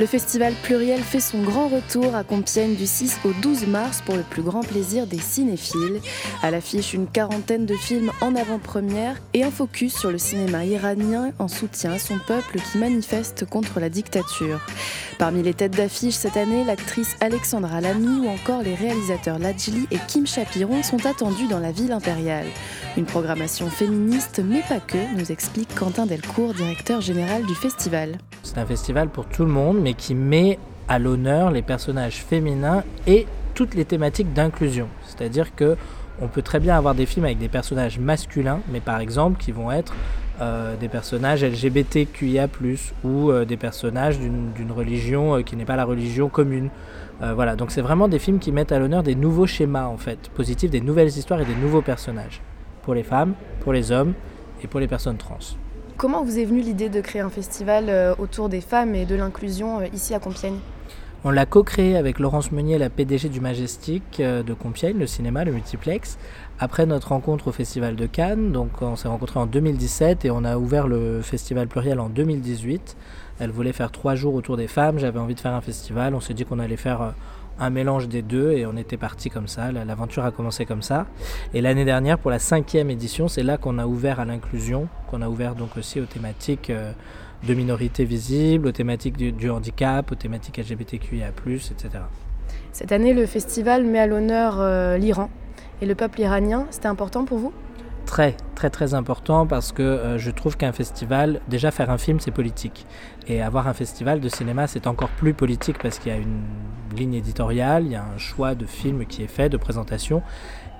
Le festival pluriel fait son grand retour à Compiègne du 6 au 12 mars pour le plus grand plaisir des cinéphiles. À l'affiche, une quarantaine de films en avant-première et un focus sur le cinéma iranien en soutien à son peuple qui manifeste contre la dictature. Parmi les têtes d'affiche cette année, l'actrice Alexandra Lamy ou encore les réalisateurs Lajli et Kim Chapiron sont attendus dans la ville impériale. Une programmation féministe, mais pas que, nous explique Quentin Delcourt, directeur général du festival. C'est un festival pour tout le monde, mais qui met à l'honneur les personnages féminins et toutes les thématiques d'inclusion. C'est-à-dire que on peut très bien avoir des films avec des personnages masculins, mais par exemple qui vont être euh, des personnages LGBTQIA+, ou euh, des personnages d'une religion euh, qui n'est pas la religion commune. voilà, donc c'est vraiment des films qui mettent à l'honneur des nouveaux schémas en fait, positifs, des nouvelles histoires et des nouveaux personnages, pour les femmes, pour les hommes et pour les personnes trans. Comment vous est venue l'idée de créer un festival autour des femmes et de l'inclusion ici à Compiègne? On l'a co-créé avec Laurence Meunier, la PDG du Majestic euh, de Compiègne, le cinéma, le multiplex, après notre rencontre au Festival de Cannes. Donc on s'est rencontrés en 2017 et on a ouvert le Festival Pluriel en 2018. Elle voulait faire trois jours autour des femmes, j'avais envie de faire un festival. On s'est dit qu'on allait faire euh, un mélange des deux et on était parti comme ça. L'aventure a commencé comme ça. Et l'année dernière, pour la cinquième édition, c'est là qu'on a ouvert à l'inclusion, qu'on a ouvert donc aussi aux thématiques. Euh, de minorités visibles, aux thématiques du, handicap, aux thématiques LGBTQIA, etc. Cette année, le festival met à l'honneur euh, l'Iran et le peuple iranien. C'était important pour vous? Très, très, très important parce que euh, je trouve qu'un festival, déjà faire un film, c'est politique. Et avoir un festival de cinéma, c'est encore plus politique parce qu'il y a une ligne éditoriale, il y a un choix de film qui est fait, de présentation.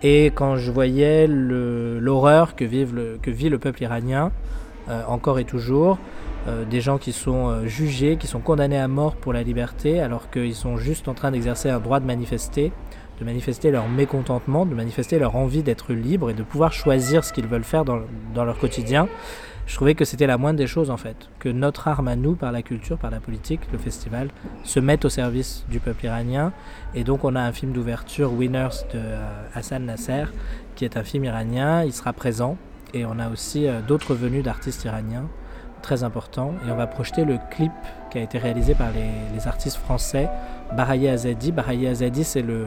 Et quand je voyais l'horreur que, vit le peuple iranien, euh, encore et toujours, euh, des gens qui sont jugés, qui sont condamnés à mort pour la liberté, alors qu'ils sont juste en train d'exercer un droit de manifester, de manifester leur mécontentement, de manifester leur envie d'être libre et de pouvoir choisir ce qu'ils veulent faire dans, leur quotidien. Je trouvais que c'était la moindre des choses en fait, que notre arme à nous, par la culture, par la politique, le festival, se mette au service du peuple iranien. Et donc on a un film d'ouverture, Winners de euh, Hassan Nasser, qui est un film iranien, il sera présent. Et on a aussi d'autres venus d'artistes iraniens très important. Et on va projeter le clip qui a été réalisé par les, artistes français Baraye Azadi. Baraye Azadi, c'est le,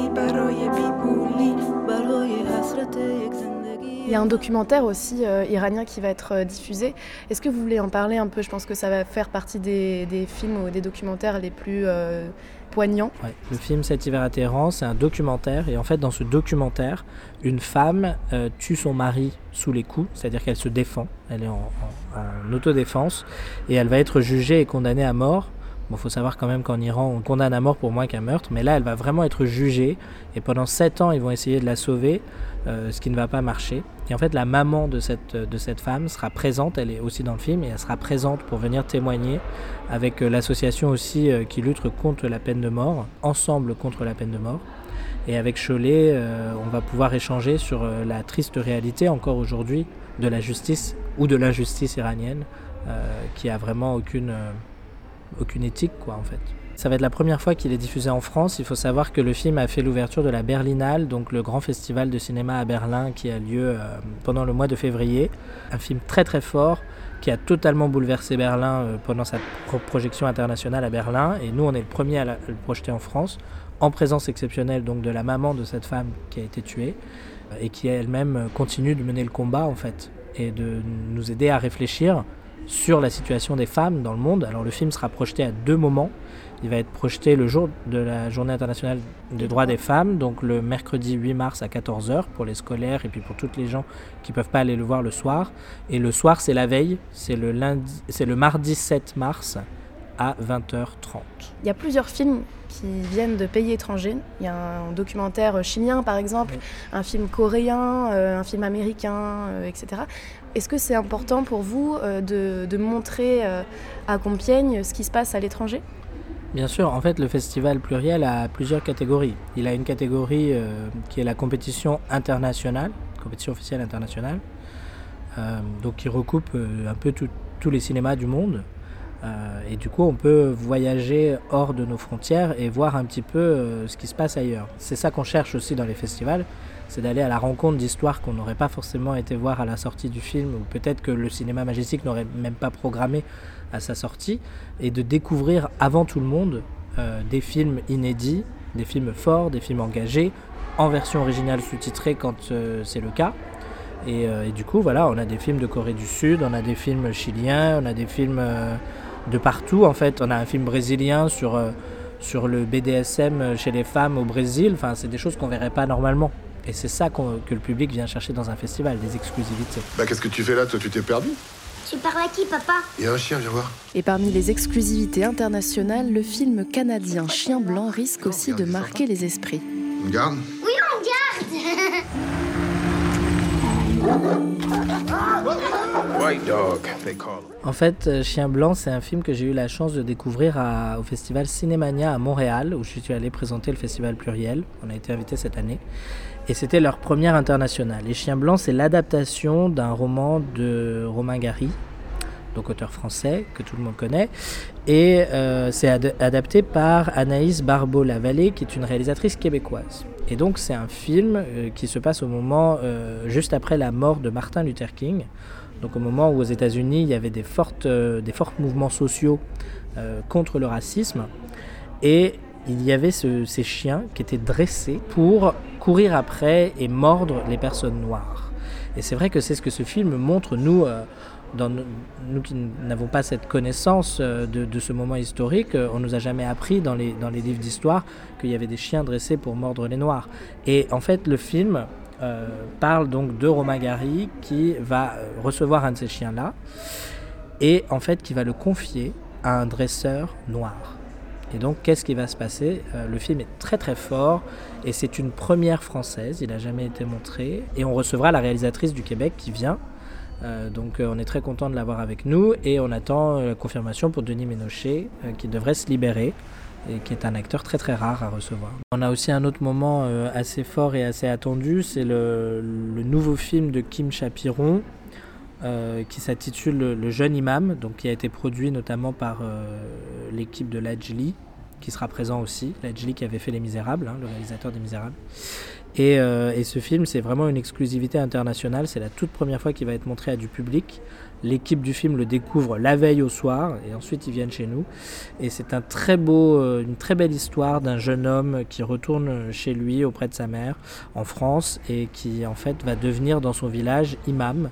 Il y a un documentaire aussi euh, iranien qui va être euh, diffusé. Est-ce que vous voulez en parler un peu? Je pense que ça va faire partie des, films ou des documentaires les plus euh, poignants. Le film Cet hiver à Téhéran, c'est un documentaire. Et en fait, dans ce documentaire, une femme tue son mari sous les coups, c'est-à-dire qu'elle se défend. Elle est en autodéfense. Et elle va être jugée et condamnée à mort il faut savoir quand même qu'en Iran, on condamne à mort pour moins qu'un meurtre, mais là, elle va vraiment être jugée. Et pendant 7 ans, ils vont essayer de la sauver, euh, ce qui ne va pas marcher. Et en fait, la maman de cette, de cette femme sera présente, elle est aussi dans le film, et elle sera présente pour venir témoigner avec euh, l'association aussi euh, qui lutte contre la peine de mort, ensemble contre la peine de mort. Et avec Cholet, on va pouvoir échanger sur la triste réalité encore aujourd'hui de la justice ou de l'injustice iranienne, qui a vraiment aucune aucune éthique, quoi, en fait. Ça va être la première fois qu'il est diffusé en France. Il faut savoir que le film a fait l'ouverture de la Berlinale, donc le grand festival de cinéma à Berlin qui a lieu euh, pendant le mois de février. Un film très très fort qui a totalement bouleversé Berlin euh, pendant sa projection internationale à Berlin. Et nous, on est le premier à, le projeter en France, en présence exceptionnelle donc de la maman de cette femme qui a été tuée euh, et qui elle-même continue de mener le combat en fait et de nous aider à réfléchir sur la situation des femmes dans le monde. Alors le film sera projeté à deux moments. Il va être projeté le jour de la journée internationale des droits des femmes, donc le mercredi 8 mars à 14h pour les scolaires et puis pour toutes les gens qui ne peuvent pas aller le voir le soir. Et le soir, c'est la veille, c'est le, lundi, c'est le mardi 7 mars à 20h30. Il y a plusieurs films qui viennent de pays étrangers. Il y a un documentaire chilien par exemple, un film coréen, euh, un film américain, euh, etc. Est-ce que c'est important pour vous euh, de, de, montrer à Compiègne ce qui se passe à l'étranger? Bien sûr, en fait, le festival pluriel a plusieurs catégories. Il a une catégorie qui est la compétition internationale, compétition officielle internationale, donc qui recoupe un peu tous les cinémas du monde. Et du coup, on peut voyager hors de nos frontières et voir un petit peu ce qui se passe ailleurs. C'est ça qu'on cherche aussi dans les festivals, c'est d'aller à la rencontre d'histoires qu'on n'aurait pas forcément été voir à la sortie du film, ou peut-être que le cinéma majestique n'aurait même pas programmé à sa sortie, et de découvrir avant tout le monde euh, des films inédits, des films forts, des films engagés, en version originale sous-titrée quand euh, c'est le cas. Euh, et, du coup, voilà, on a des films de Corée du Sud, on a des films chiliens, on a des films de partout. En fait, on a un film brésilien sur, sur le BDSM chez les femmes au Brésil. Enfin, c'est des choses qu'on verrait pas normalement. Et c'est ça que le public vient chercher dans un festival, des exclusivités. Bah qu'est-ce que tu fais là Toi, tu t'es perdu? Tu parles à qui, papa? Il y a un chien, viens voir. Et parmi les exclusivités internationales, le film canadien Chien blanc risque aussi de marquer les esprits. On garde? Oui, on garde En fait, euh, Chien Blanc, c'est un film que j'ai eu la chance de découvrir au festival Cinémania à Montréal, où je suis allé présenter le festival pluriel. On a été invité cette année. Et c'était leur première internationale. Et Chien Blanc, c'est l'adaptation d'un roman de Romain Gary, donc auteur français que tout le monde connaît. Et euh, c'est adapté par Anaïs Barbeau-Lavallée, qui est une réalisatrice québécoise. Et donc c'est un film euh, qui se passe au moment euh, juste après la mort de Martin Luther King. Donc au moment où aux États-Unis il y avait des, fortes, des forts mouvements sociaux contre le racisme. Et il y avait ces chiens qui étaient dressés pour courir après et mordre les personnes noires. Et c'est vrai que c'est ce que ce film montre, nous, nous qui n'avons pas cette connaissance euh, de, ce moment historique, euh, on nous a jamais appris dans les, dans les livres d'histoire qu'il y avait des chiens dressés pour mordre les Noirs. Et en fait, le film euh, parle donc de Romain Gary qui va recevoir un de ces chiens-là et en fait qui va le confier à un dresseur noir. Et donc, qu'est-ce qui va se passer? Le film est très très fort et c'est une première française, il n'a jamais été montré. Et on recevra la réalisatrice du Québec qui vient euh, donc euh, on est très content de l'avoir avec nous et on attend euh, la confirmation pour Denis Ménochet qui devrait se libérer et qui est un acteur très très rare à recevoir. On a aussi un autre moment assez fort et assez attendu, c'est le, nouveau film de Kim Chapiron qui s'intitule le, jeune imam, donc qui a été produit notamment par l'équipe de Lajli, qui sera présent aussi, Lajli qui avait fait Les Misérables, hein, le réalisateur des Misérables. Euh, et, ce film, c'est vraiment une exclusivité internationale. C'est la toute première fois qu'il va être montré à du public. L'équipe du film le découvre la veille au soir et ensuite ils viennent chez nous. Et c'est un très beau, euh, une très belle histoire d'un jeune homme qui retourne chez lui auprès de sa mère en France et qui en fait va devenir dans son village imam.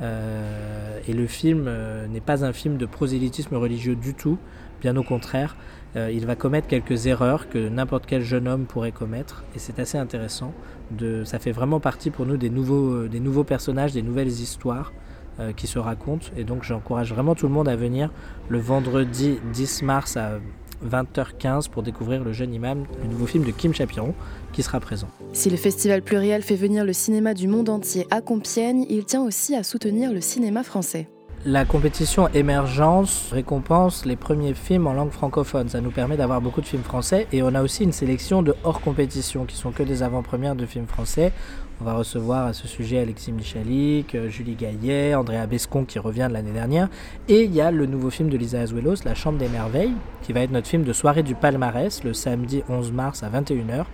Euh, et le film n'est pas un film de prosélytisme religieux du tout, bien au contraire. Euh, il va commettre quelques erreurs que n'importe quel jeune homme pourrait commettre, et c'est assez intéressant. De, ça fait vraiment partie pour nous des nouveaux, euh, personnages, des nouvelles histoires euh, qui se racontent, et donc j'encourage vraiment tout le monde à venir le vendredi 10 mars à 20h15 pour découvrir Le Jeune Imam, le nouveau film de Kim Chapiron, qui sera présent. Si le Festival Pluriel fait venir le cinéma du monde entier à Compiègne, il tient aussi à soutenir le cinéma français. La compétition Émergence récompense les premiers films en langue francophone. Ça nous permet d'avoir beaucoup de films français et on a aussi une sélection de hors compétition qui sont que des avant-premières de films français. On va recevoir à ce sujet Alexis Michalik, euh, Julie Gaillet, Andrea Bescon qui revient de l'année dernière. Et il y a le nouveau film de Lisa Azuelos, La Chambre des Merveilles, qui va être notre film de soirée du palmarès le samedi 11 mars à 21h.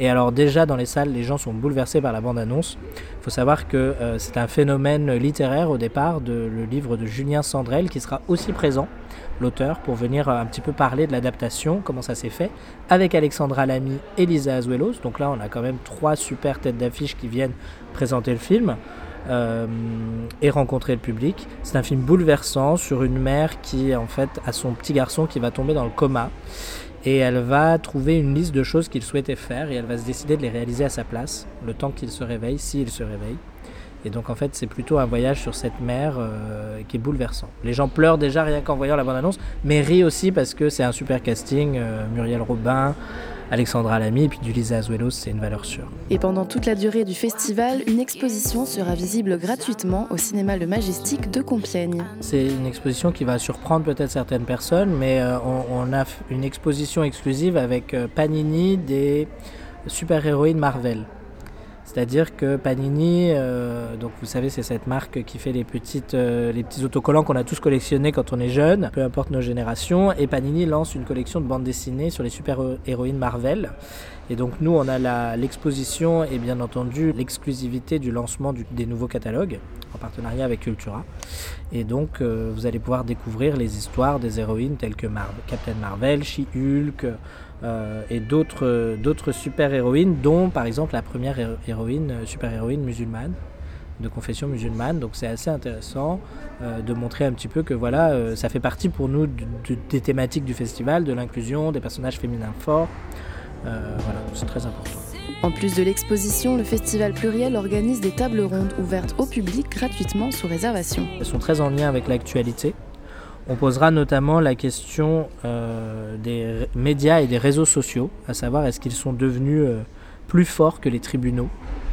Et alors déjà dans les salles, les gens sont bouleversés par la bande-annonce. Il faut savoir que euh, c'est un phénomène littéraire au départ de le livre de Julien Sandrel qui sera aussi présent l'auteur, pour venir euh, un petit peu parler de l'adaptation, comment ça s'est fait, avec Alexandra Lamy et Lisa Azuelos. Donc là, on a quand même trois super têtes d'affiche qui viennent présenter le film. Euh, et rencontrer le public. C'est un film bouleversant sur une mère qui en fait a son petit garçon qui va tomber dans le coma et elle va trouver une liste de choses qu'il souhaitait faire et elle va se décider de les réaliser à sa place le temps qu'il se réveille, s'il se réveille. Et donc en fait c'est plutôt un voyage sur cette mer euh, qui est bouleversant. Les gens pleurent déjà rien qu'en voyant la bande-annonce, mais rient aussi parce que c'est un super casting. Euh, Muriel Robin, Alexandra Lamy et puis du Lisa Azuelos, c'est une valeur sûre. Et pendant toute la durée du festival, une exposition sera visible gratuitement au cinéma Le Majestic de Compiègne. C'est une exposition qui va surprendre peut-être certaines personnes, mais euh, on, a une exposition exclusive avec Panini des super-héroïnes Marvel. C'est-à-dire que Panini, euh, donc vous savez, c'est cette marque qui fait les, petites, euh, les petits autocollants qu'on a tous collectionnés quand on est jeune, peu importe nos générations. Et Panini lance une collection de bandes dessinées sur les super-héroïnes Marvel. Et donc nous, on a l'exposition et bien entendu l'exclusivité du lancement des nouveaux catalogues en partenariat avec Cultura. Et donc euh, vous allez pouvoir découvrir les histoires des héroïnes telles que Captain Marvel, She-Hulk, euh, et d'autres, super-héroïnes, dont par exemple la première héroïne, euh, super-héroïne musulmane, de confession musulmane. Donc c'est assez intéressant de montrer un petit peu que voilà, ça fait partie pour nous des thématiques du festival, de l'inclusion, des personnages féminins forts. Voilà, c'est très important. En plus de l'exposition, le Festival Pluriel organise des tables rondes ouvertes au public gratuitement sous réservation. Elles sont très en lien avec l'actualité. On posera notamment la question euh, des médias et des réseaux sociaux, à savoir est-ce qu'ils sont devenus euh, plus forts que les tribunaux?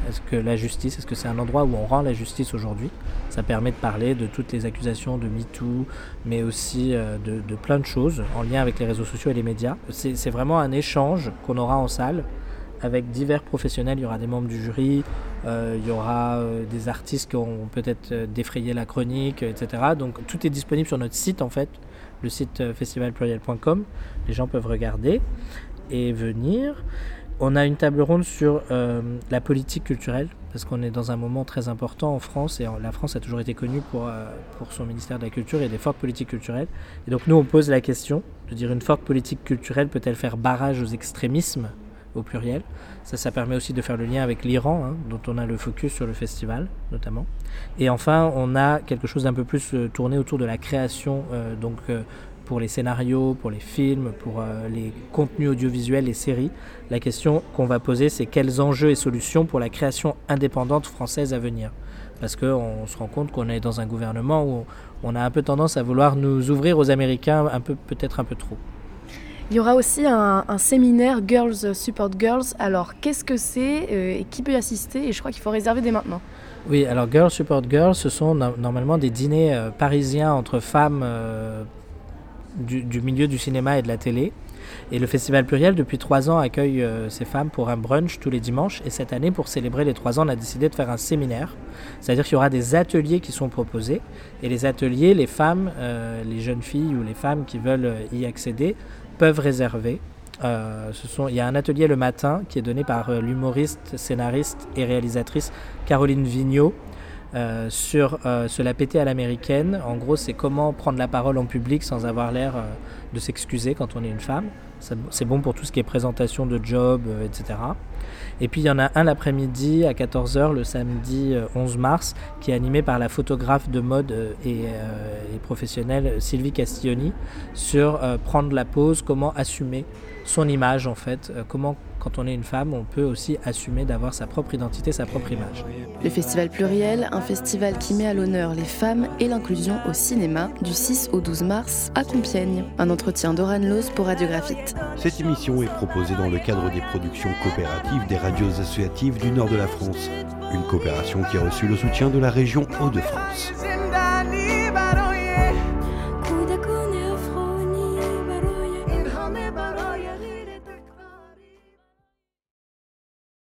Est-ce que la justice, est-ce que c'est un endroit où on rend la justice aujourd'hui? Ça permet de parler de toutes les accusations de MeToo, mais aussi euh, de, plein de choses en lien avec les réseaux sociaux et les médias. C'est vraiment un échange qu'on aura en salle avec divers professionnels. Il y aura des membres du jury, euh, il y aura euh, des artistes qui ont peut-être défrayé la chronique, etc. Donc tout est disponible sur notre site en fait, le site festivalpluriel.com. Les gens peuvent regarder et venir. On a une table ronde sur la politique culturelle, parce qu'on est dans un moment très important en France, et la France a toujours été connue pour, pour son ministère de la Culture et des fortes politiques culturelles. Et donc nous, on pose la question de dire une forte politique culturelle peut-elle faire barrage aux extrémismes au pluriel? Ça, ça permet aussi de faire le lien avec l'Iran, hein, dont on a le focus sur le festival notamment. Et enfin, on a quelque chose d'un peu plus euh, tourné autour de la création, euh, donc euh, pour les scénarios, pour les films, pour les contenus audiovisuels, les séries. La question qu'on va poser, c'est quels enjeux et solutions pour la création indépendante française à venir? Parce qu'on se rend compte qu'on est dans un gouvernement où on a un peu tendance à vouloir nous ouvrir aux Américains un peu peut-être un peu trop. Il y aura aussi un, séminaire Girls Support Girls. Alors, qu'est-ce que c'est euh, et qui peut y assister? Et je crois qu'il faut réserver dès maintenant. Oui, alors Girls Support Girls, ce sont normalement des dîners euh, parisiens entre femmes euh, du, milieu du cinéma et de la télé. Et le Festival Pluriel, depuis trois ans, accueille ces femmes pour un brunch tous les dimanches. Et cette année, pour célébrer les trois ans, on a décidé de faire un séminaire. C'est-à-dire qu'il y aura des ateliers qui sont proposés. Et les ateliers, les femmes, les jeunes filles ou les femmes qui veulent y accéder peuvent réserver. Euh, ce sont, il y a un atelier le matin qui est donné par euh, l'humoriste, scénariste et réalisatrice Caroline Vigneault euh, sur Se la péter à l'américaine. En gros, c'est comment prendre la parole en public sans avoir l'air de s'excuser quand on est une femme. C'est bon pour tout ce qui est présentation de job, etc. Et puis il y en a un l'après-midi à 14h le samedi 11 mars qui est animé par la photographe de mode et, et professionnelle Sylvie Castiglioni sur prendre la pause, comment assumer son image en fait, comment quand on est une femme, on peut aussi assumer d'avoir sa propre identité, sa propre image. Le Festival Pluriel, un festival qui met à l'honneur les femmes et l'inclusion au cinéma, du 6 au 12 mars à Compiègne. Un entretien d'Oran Loz pour Radiographite. Cette émission est proposée dans le cadre des productions coopératives des radios associatives du nord de la France. Une coopération qui a reçu le soutien de la région Hauts-de-France.